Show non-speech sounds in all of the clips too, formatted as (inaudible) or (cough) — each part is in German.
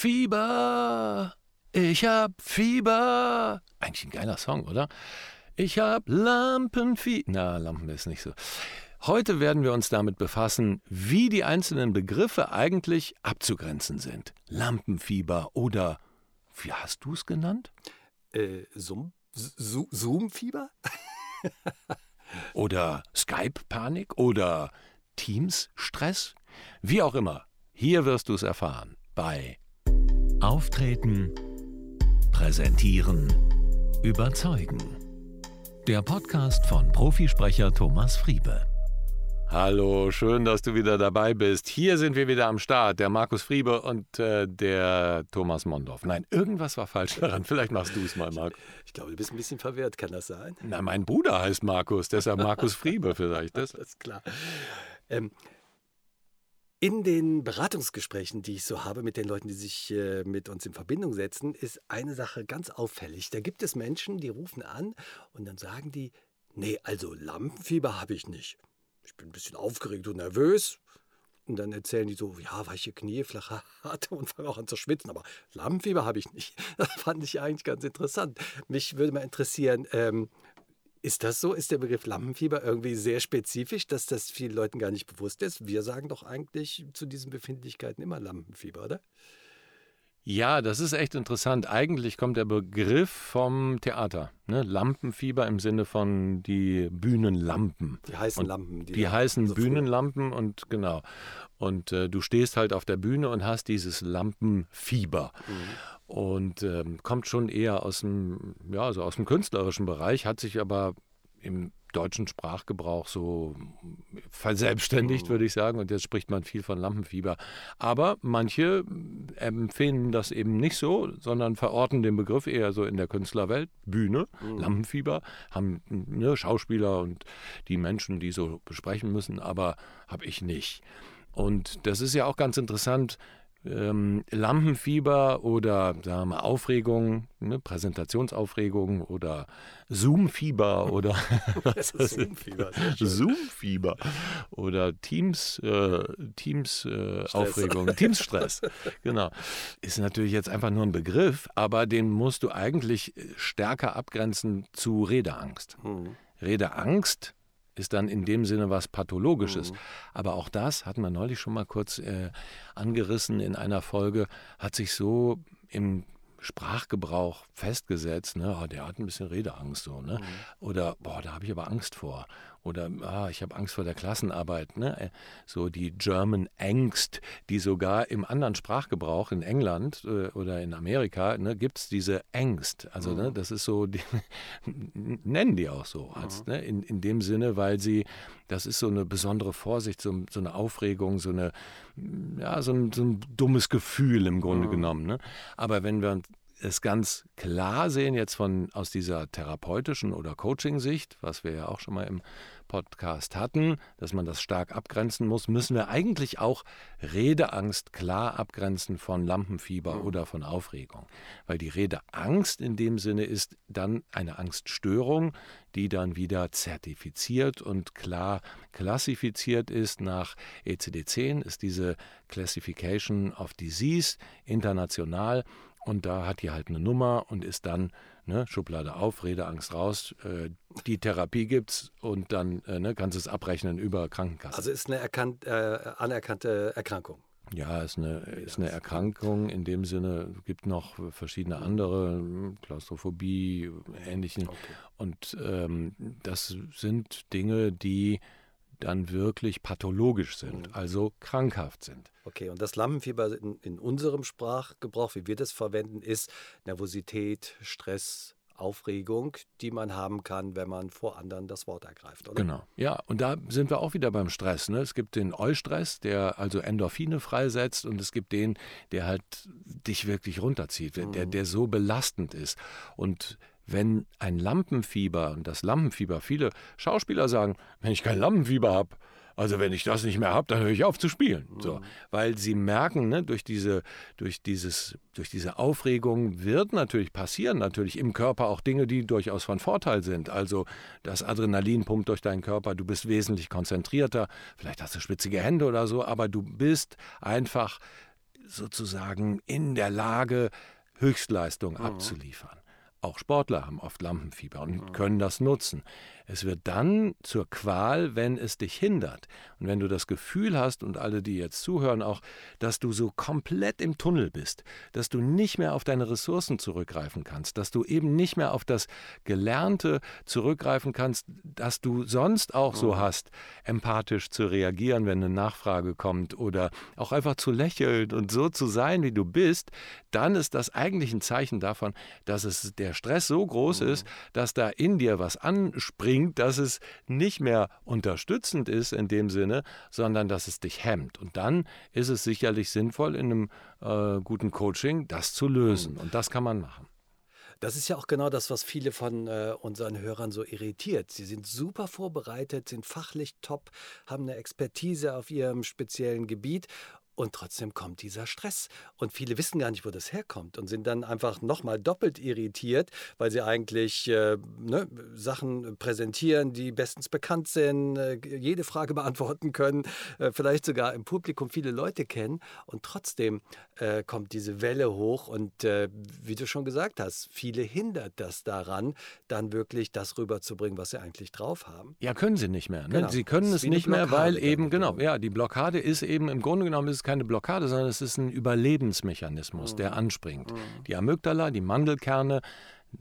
Fieber, ich hab Fieber. Eigentlich ein geiler Song, oder? Ich hab Lampenfieber. Na, Lampen ist nicht so. Heute werden wir uns damit befassen, wie die einzelnen Begriffe eigentlich abzugrenzen sind. Lampenfieber oder, wie hast du es genannt? Äh, Zoom? Zoom-Fieber? (laughs) oder Skype-Panik oder Teams-Stress? Wie auch immer, hier wirst du es erfahren bei Auftreten, Präsentieren, Überzeugen. Der Podcast von Profisprecher Thomas Friebe. Hallo, schön, dass du wieder dabei bist. Hier sind wir wieder am Start, der Markus Friebe und äh, der Thomas Mondorf. Nein, irgendwas war falsch daran. Vielleicht machst du es mal, Marc. Ich glaube, du bist ein bisschen verwirrt, kann das sein? Na, mein Bruder heißt Markus, deshalb Markus Friebe vielleicht. (laughs) Das ist klar. Ähm, in den Beratungsgesprächen, die ich so habe mit den Leuten, die sich äh, mit uns in Verbindung setzen, ist eine Sache ganz auffällig. Da gibt es Menschen, die rufen an und dann sagen die, nee, also Lampenfieber habe ich nicht. Ich bin ein bisschen aufgeregt und nervös. Und dann erzählen die so, ja, weiche Knie, flache (laughs) Harte und fangen auch an zu schwitzen. Aber Lampenfieber habe ich nicht. (laughs) Das fand ich eigentlich ganz interessant. Mich würde mal interessieren, ähm, ist das so? Ist der Begriff Lampenfieber irgendwie sehr spezifisch, dass das vielen Leuten gar nicht bewusst ist? Wir sagen doch eigentlich zu diesen Befindlichkeiten immer Lampenfieber, oder? Ja, das ist echt interessant. Eigentlich kommt der Begriff vom Theater. Ne? Lampenfieber im Sinne von die Bühnenlampen. Die heißen Lampen. Die, die heißen so Bühnenlampen und genau. Und äh, du stehst halt auf der Bühne und hast dieses Lampenfieber. Mhm und ähm, kommt schon eher aus dem, ja, also aus dem künstlerischen Bereich, hat sich aber im deutschen Sprachgebrauch so verselbstständigt, würde ich sagen. Und jetzt spricht man viel von Lampenfieber. Aber manche empfinden das eben nicht so, sondern verorten den Begriff eher so in der Künstlerwelt. Bühne, mhm. Lampenfieber, haben ne, Schauspieler und die Menschen, die so besprechen müssen, aber habe ich nicht. Und das ist ja auch ganz interessant, ähm, Lampenfieber oder sagen wir mal, Aufregung, ne, Präsentationsaufregung oder Zoom-Fieber (laughs) oder Zoom-Fieber, Zoom-Fieber oder Teams, äh, Teams äh, Aufregung, Teams-Stress. (laughs) genau. Ist natürlich jetzt einfach nur ein Begriff, aber den musst du eigentlich stärker abgrenzen zu Redeangst. Hm. Redeangst ist dann in dem Sinne was Pathologisches. Mhm. Aber auch das hatten wir neulich schon mal kurz äh, angerissen in einer Folge, hat sich so im Sprachgebrauch festgesetzt, ne, oh, der hat ein bisschen Redeangst so, ne? Mhm. Oder boah, da habe ich aber Angst vor. Oder ah, ich habe Angst vor der Klassenarbeit, ne? Äh, so die German Angst, die sogar im anderen Sprachgebrauch in England äh, oder in Amerika, ne, gibt es diese Angst. Also, ne, mhm. ne, das ist so, (laughs) die, nennen die auch so, als, mhm. ne, in, in dem Sinne, weil sie, das ist so eine besondere Vorsicht, so, so eine Aufregung, so eine, ja, so ein, so ein dummes Gefühl im Grunde mhm. genommen. Ne? Aber wenn wir es ganz klar sehen, jetzt von aus dieser therapeutischen oder Coaching-Sicht, was wir ja auch schon mal im Podcast hatten, dass man das stark abgrenzen muss, müssen wir eigentlich auch Redeangst klar abgrenzen von Lampenfieber mhm. oder von Aufregung. Weil die Redeangst in dem Sinne ist dann eine Angststörung, die dann wieder zertifiziert und klar klassifiziert ist. Nach ECD-10 ist diese Classification of Disease international und da hat die halt eine Nummer und ist dann ne, Schublade auf, Redeangst raus. Äh, die Therapie gibt's und dann äh, ne, kannst du es abrechnen über Krankenkasse. Also ist eine erkannt, äh, anerkannte Erkrankung. Ja, ist eine, ist eine Erkrankung in dem Sinne, gibt noch verschiedene andere, Klaustrophobie, ähnlichen. Okay. Und ähm, das sind Dinge, die dann wirklich pathologisch sind, mhm. also krankhaft sind. Okay, und das Lampenfieber in, in unserem Sprachgebrauch, wie wir das verwenden, ist Nervosität, Stress, Aufregung, die man haben kann, wenn man vor anderen das Wort ergreift, oder? Genau. Ja, und da sind wir auch wieder beim Stress. Ne? Es gibt den Eustress, der also Endorphine freisetzt, und es gibt den, der halt dich wirklich runterzieht, mhm. der, der so belastend ist. Und wenn ein Lampenfieber, und das Lampenfieber, viele Schauspieler sagen, wenn ich kein Lampenfieber habe, also wenn ich das nicht mehr habe, dann höre ich auf zu spielen. Mhm. So, weil sie merken, ne, durch, diese, durch, dieses, durch diese Aufregung wird natürlich passieren, natürlich im Körper auch Dinge, die durchaus von Vorteil sind. Also das Adrenalin pumpt durch deinen Körper, du bist wesentlich konzentrierter, vielleicht hast du spitzige Hände oder so, aber du bist einfach sozusagen in der Lage, Höchstleistung mhm. abzuliefern. Auch Sportler haben oft Lampenfieber und können das nutzen. Es wird dann zur Qual, wenn es dich hindert. Und wenn du das Gefühl hast, und alle, die jetzt zuhören, auch, dass du so komplett im Tunnel bist, dass du nicht mehr auf deine Ressourcen zurückgreifen kannst, dass du eben nicht mehr auf das Gelernte zurückgreifen kannst, das du sonst auch so mhm. hast, empathisch zu reagieren, wenn eine Nachfrage kommt oder auch einfach zu lächeln und so zu sein, wie du bist, dann ist das eigentlich ein Zeichen davon, dass es der Stress so groß mhm. ist, dass da in dir was anspringt, dass es nicht mehr unterstützend ist in dem Sinne, sondern dass es dich hemmt. Und dann ist es sicherlich sinnvoll, in einem äh, guten Coaching das zu lösen. Mhm. Und das kann man machen. Das ist ja auch genau das, was viele von äh, unseren Hörern so irritiert. Sie sind super vorbereitet, sind fachlich top, haben eine Expertise auf ihrem speziellen Gebiet und trotzdem kommt dieser Stress. Und viele wissen gar nicht, wo das herkommt und sind dann einfach nochmal doppelt irritiert, weil sie eigentlich äh, ne, Sachen präsentieren, die bestens bekannt sind, äh, jede Frage beantworten können, äh, vielleicht sogar im Publikum viele Leute kennen. Und trotzdem äh, kommt diese Welle hoch. Und äh, wie du schon gesagt hast, viele hindert das daran, dann wirklich das rüberzubringen, was sie eigentlich drauf haben. Ja, können sie nicht mehr. Ne? Genau. Sie können es nicht mehr, weil eben, genau, ja, die Blockade ist eben, im Grunde genommen ist es keine Blockade, sondern es ist ein Überlebensmechanismus, der mhm. anspringt. Mhm. Die Amygdala, die Mandelkerne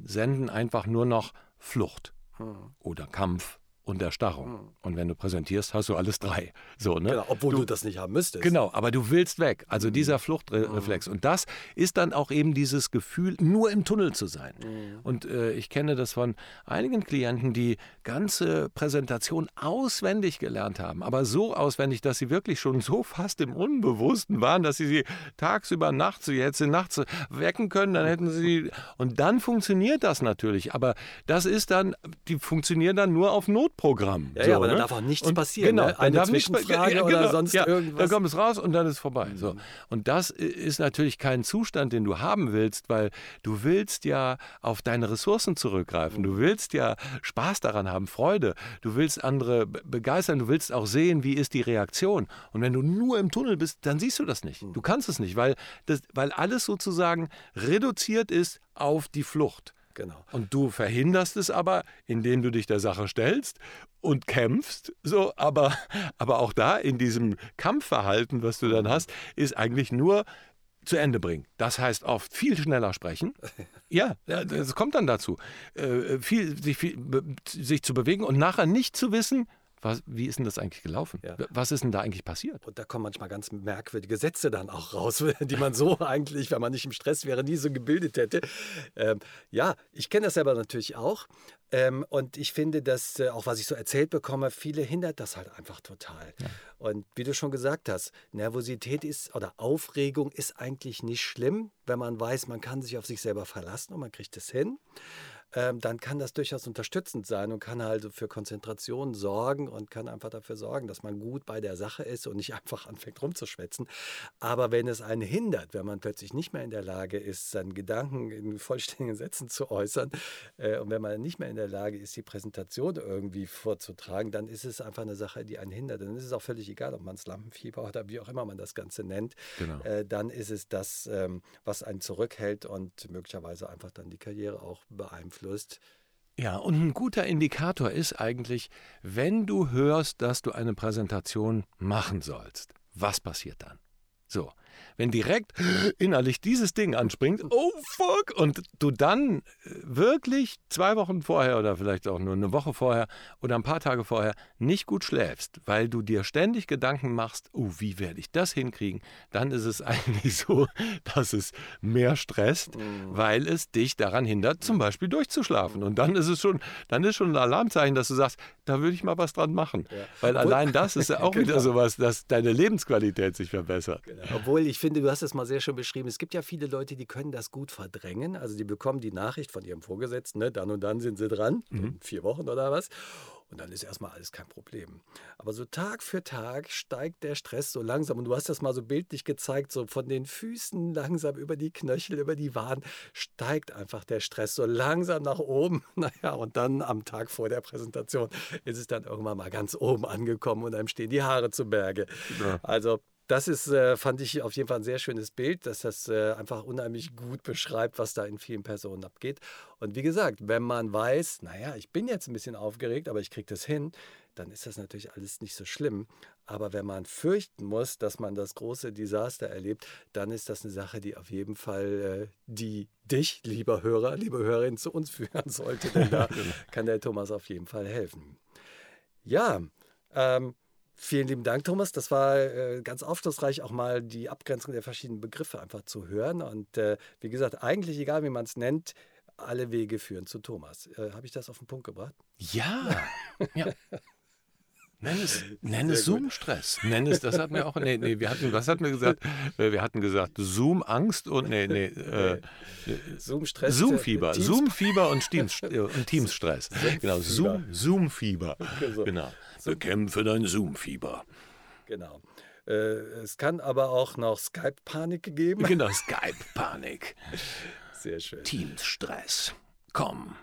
senden einfach nur noch Flucht mhm. oder Kampf und Erstarrung. Mhm. Und wenn du präsentierst, hast du alles drei. So, ne? Genau, obwohl du, du, das nicht haben müsstest. Genau, aber du willst weg. Also mhm. dieser Fluchtreflex. Mhm. Und das ist dann auch eben dieses Gefühl, nur im Tunnel zu sein. Mhm. Und äh, ich kenne das von einigen Klienten, die ganze Präsentation auswendig gelernt haben. Aber so auswendig, dass sie wirklich schon so fast im Unbewussten waren, dass sie sie tagsüber, nachts, jetzt in nachts wecken können, dann hätten sie. Und dann funktioniert das natürlich. Aber das ist dann, die funktionieren dann nur auf Not Programm. Ja, so, ja aber ne? dann darf auch nichts und, passieren. Genau, ne? eine Zwischenfrage ja, genau, oder sonst ja, irgendwas. Dann kommt es raus und dann ist es vorbei. Mhm. So. Und das ist natürlich kein Zustand, den du haben willst, weil du willst ja auf deine Ressourcen zurückgreifen. Du willst ja Spaß daran haben, Freude. Du willst andere begeistern. Du willst auch sehen, wie ist die Reaktion. Und wenn du nur im Tunnel bist, dann siehst du das nicht. Mhm. Du kannst es nicht, weil, das, weil alles sozusagen reduziert ist auf die Flucht. Genau. Und du verhinderst es aber, indem du dich der Sache stellst und kämpfst. So, aber, aber auch da in diesem Kampfverhalten, was du dann hast, ist eigentlich nur zu Ende bringen. Das heißt oft viel schneller sprechen. (laughs) Ja, das kommt dann dazu. Äh, viel, sich, viel, sich zu bewegen und nachher nicht zu wissen, was, wie ist denn das eigentlich gelaufen? Ja. Was ist denn da eigentlich passiert? Und da kommen manchmal ganz merkwürdige Sätze dann auch raus, (laughs) die man so eigentlich, wenn man nicht im Stress wäre, nie so gebildet hätte. Ähm, ja, ich kenne das selber natürlich auch. Ähm, und ich finde, dass äh, auch was ich so erzählt bekomme, viele hindert das halt einfach total. Ja. Und wie du schon gesagt hast, Nervosität ist oder Aufregung ist eigentlich nicht schlimm, wenn man weiß, man kann sich auf sich selber verlassen und man kriegt es hin ähm, dann kann das durchaus unterstützend sein und kann halt für Konzentration sorgen und kann einfach dafür sorgen, dass man gut bei der Sache ist und nicht (laughs) einfach anfängt rumzuschwätzen. Aber wenn es einen hindert, wenn man plötzlich nicht mehr in der Lage ist, seinen Gedanken in vollständigen Sätzen zu äußern äh, und wenn man nicht mehr in der Lage ist, die Präsentation irgendwie vorzutragen, dann ist es einfach eine Sache, die einen hindert. Dann ist es auch völlig egal, ob man es Lampenfieber oder wie auch immer man das Ganze nennt. Genau. Äh, dann ist es das, ähm, was einen zurückhält und möglicherweise einfach dann die Karriere auch beeinflusst beeinflusst. Ja, und ein guter Indikator ist eigentlich, wenn du hörst, dass du eine Präsentation machen sollst, was passiert dann? So, wenn direkt innerlich dieses Ding anspringt, oh fuck, und du dann äh, wirklich zwei Wochen vorher oder vielleicht auch nur eine Woche vorher oder ein paar Tage vorher nicht gut schläfst, weil du dir ständig Gedanken machst, oh, wie werde ich das hinkriegen, dann ist es (laughs) eigentlich so, dass es mehr stresst, mhm. weil es dich daran hindert, zum Beispiel durchzuschlafen. Und dann ist es schon, dann ist schon ein Alarmzeichen, dass du sagst, da würde ich mal was dran machen. Ja. Weil allein das ist ja (laughs) auch genau. wieder sowas, dass deine Lebensqualität sich verbessert. Genau. Obwohl ich finde, du hast es mal sehr schön beschrieben. Es gibt ja viele Leute, die können das gut verdrängen. Also die bekommen die Nachricht von ihrem Vorgesetzten, ne, dann und dann sind sie dran, mhm. in vier Wochen oder was. Und dann ist erstmal alles kein Problem. Aber so Tag für Tag steigt der Stress so langsam. Und du hast das mal so bildlich gezeigt, so von den Füßen langsam über die Knöchel, über die Waden, steigt einfach der Stress so langsam nach oben. (laughs) Naja, und dann am Tag vor der Präsentation ist es dann irgendwann mal ganz oben angekommen und einem stehen die Haare zu Berge. Ja. Also das ist, äh, fand ich auf jeden Fall ein sehr schönes Bild, dass das äh, einfach unheimlich gut beschreibt, was da in vielen Personen abgeht. Und wie gesagt, wenn man weiß, naja, ich bin jetzt ein bisschen aufgeregt, aber ich kriege das hin, dann ist das natürlich alles nicht so schlimm. Aber wenn man fürchten muss, dass man das große Desaster erlebt, dann ist das eine Sache, die auf jeden Fall äh, die dich, lieber Hörer, liebe Hörerin, zu uns (laughs) führen sollte. Denn da (laughs) genau. kann der Thomas auf jeden Fall helfen. Ja, ähm, vielen lieben Dank, Thomas. Das war äh, ganz aufschlussreich, auch mal die Abgrenzung der verschiedenen Begriffe einfach zu hören. Und äh, wie gesagt, eigentlich egal, wie man es nennt, alle Wege führen zu Thomas. Äh, Habe ich das auf den Punkt gebracht? Ja. ja. (laughs) Nenn es, (laughs) nenn es Zoom-Stress. Nenn es, das hatten wir auch, nee, nee, wir hatten, was hatten wir gesagt? Äh, wir hatten gesagt Zoom-Angst und, nee, nee, äh, (laughs) Zoom-Stress. Zoom-Fieber. Zoom-Fieber und, Teams, (laughs) und Teams-Stress. Genau, Zoom-Fieber. Zoom genau. Bekämpfe dein Zoom-Fieber. Genau. Äh, es kann aber auch noch Skype-Panik geben. Genau, Skype-Panik. Sehr schön. Teams-Stress. Komm,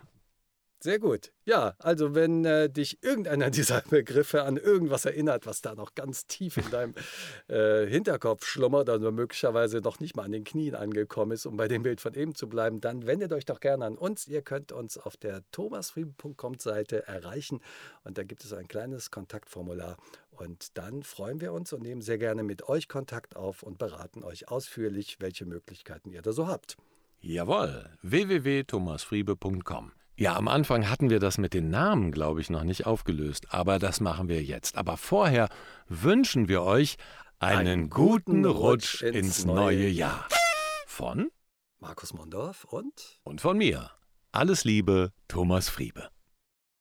sehr gut. Ja, also wenn äh, dich irgendeiner (laughs) dieser Begriffe an irgendwas erinnert, was da noch ganz tief in deinem (laughs) äh, Hinterkopf schlummert oder möglicherweise noch nicht mal an den Knien angekommen ist, um bei dem Bild von eben zu bleiben, dann wendet euch doch gerne an uns. Ihr könnt uns auf der thomasfrieden.com Seite erreichen und da gibt es ein kleines Kontaktformular und dann freuen wir uns und nehmen sehr gerne mit euch Kontakt auf und beraten euch ausführlich, welche Möglichkeiten ihr da so habt. Jawohl, www.thomasfriebe.com ja, am Anfang hatten wir das mit den Namen, glaube ich, noch nicht aufgelöst, aber das machen wir jetzt. Aber vorher wünschen wir euch einen, einen guten Rutsch ins, ins neue Jahr. Von Markus Mondorf und und von mir. Alles Liebe, Thomas Friebe.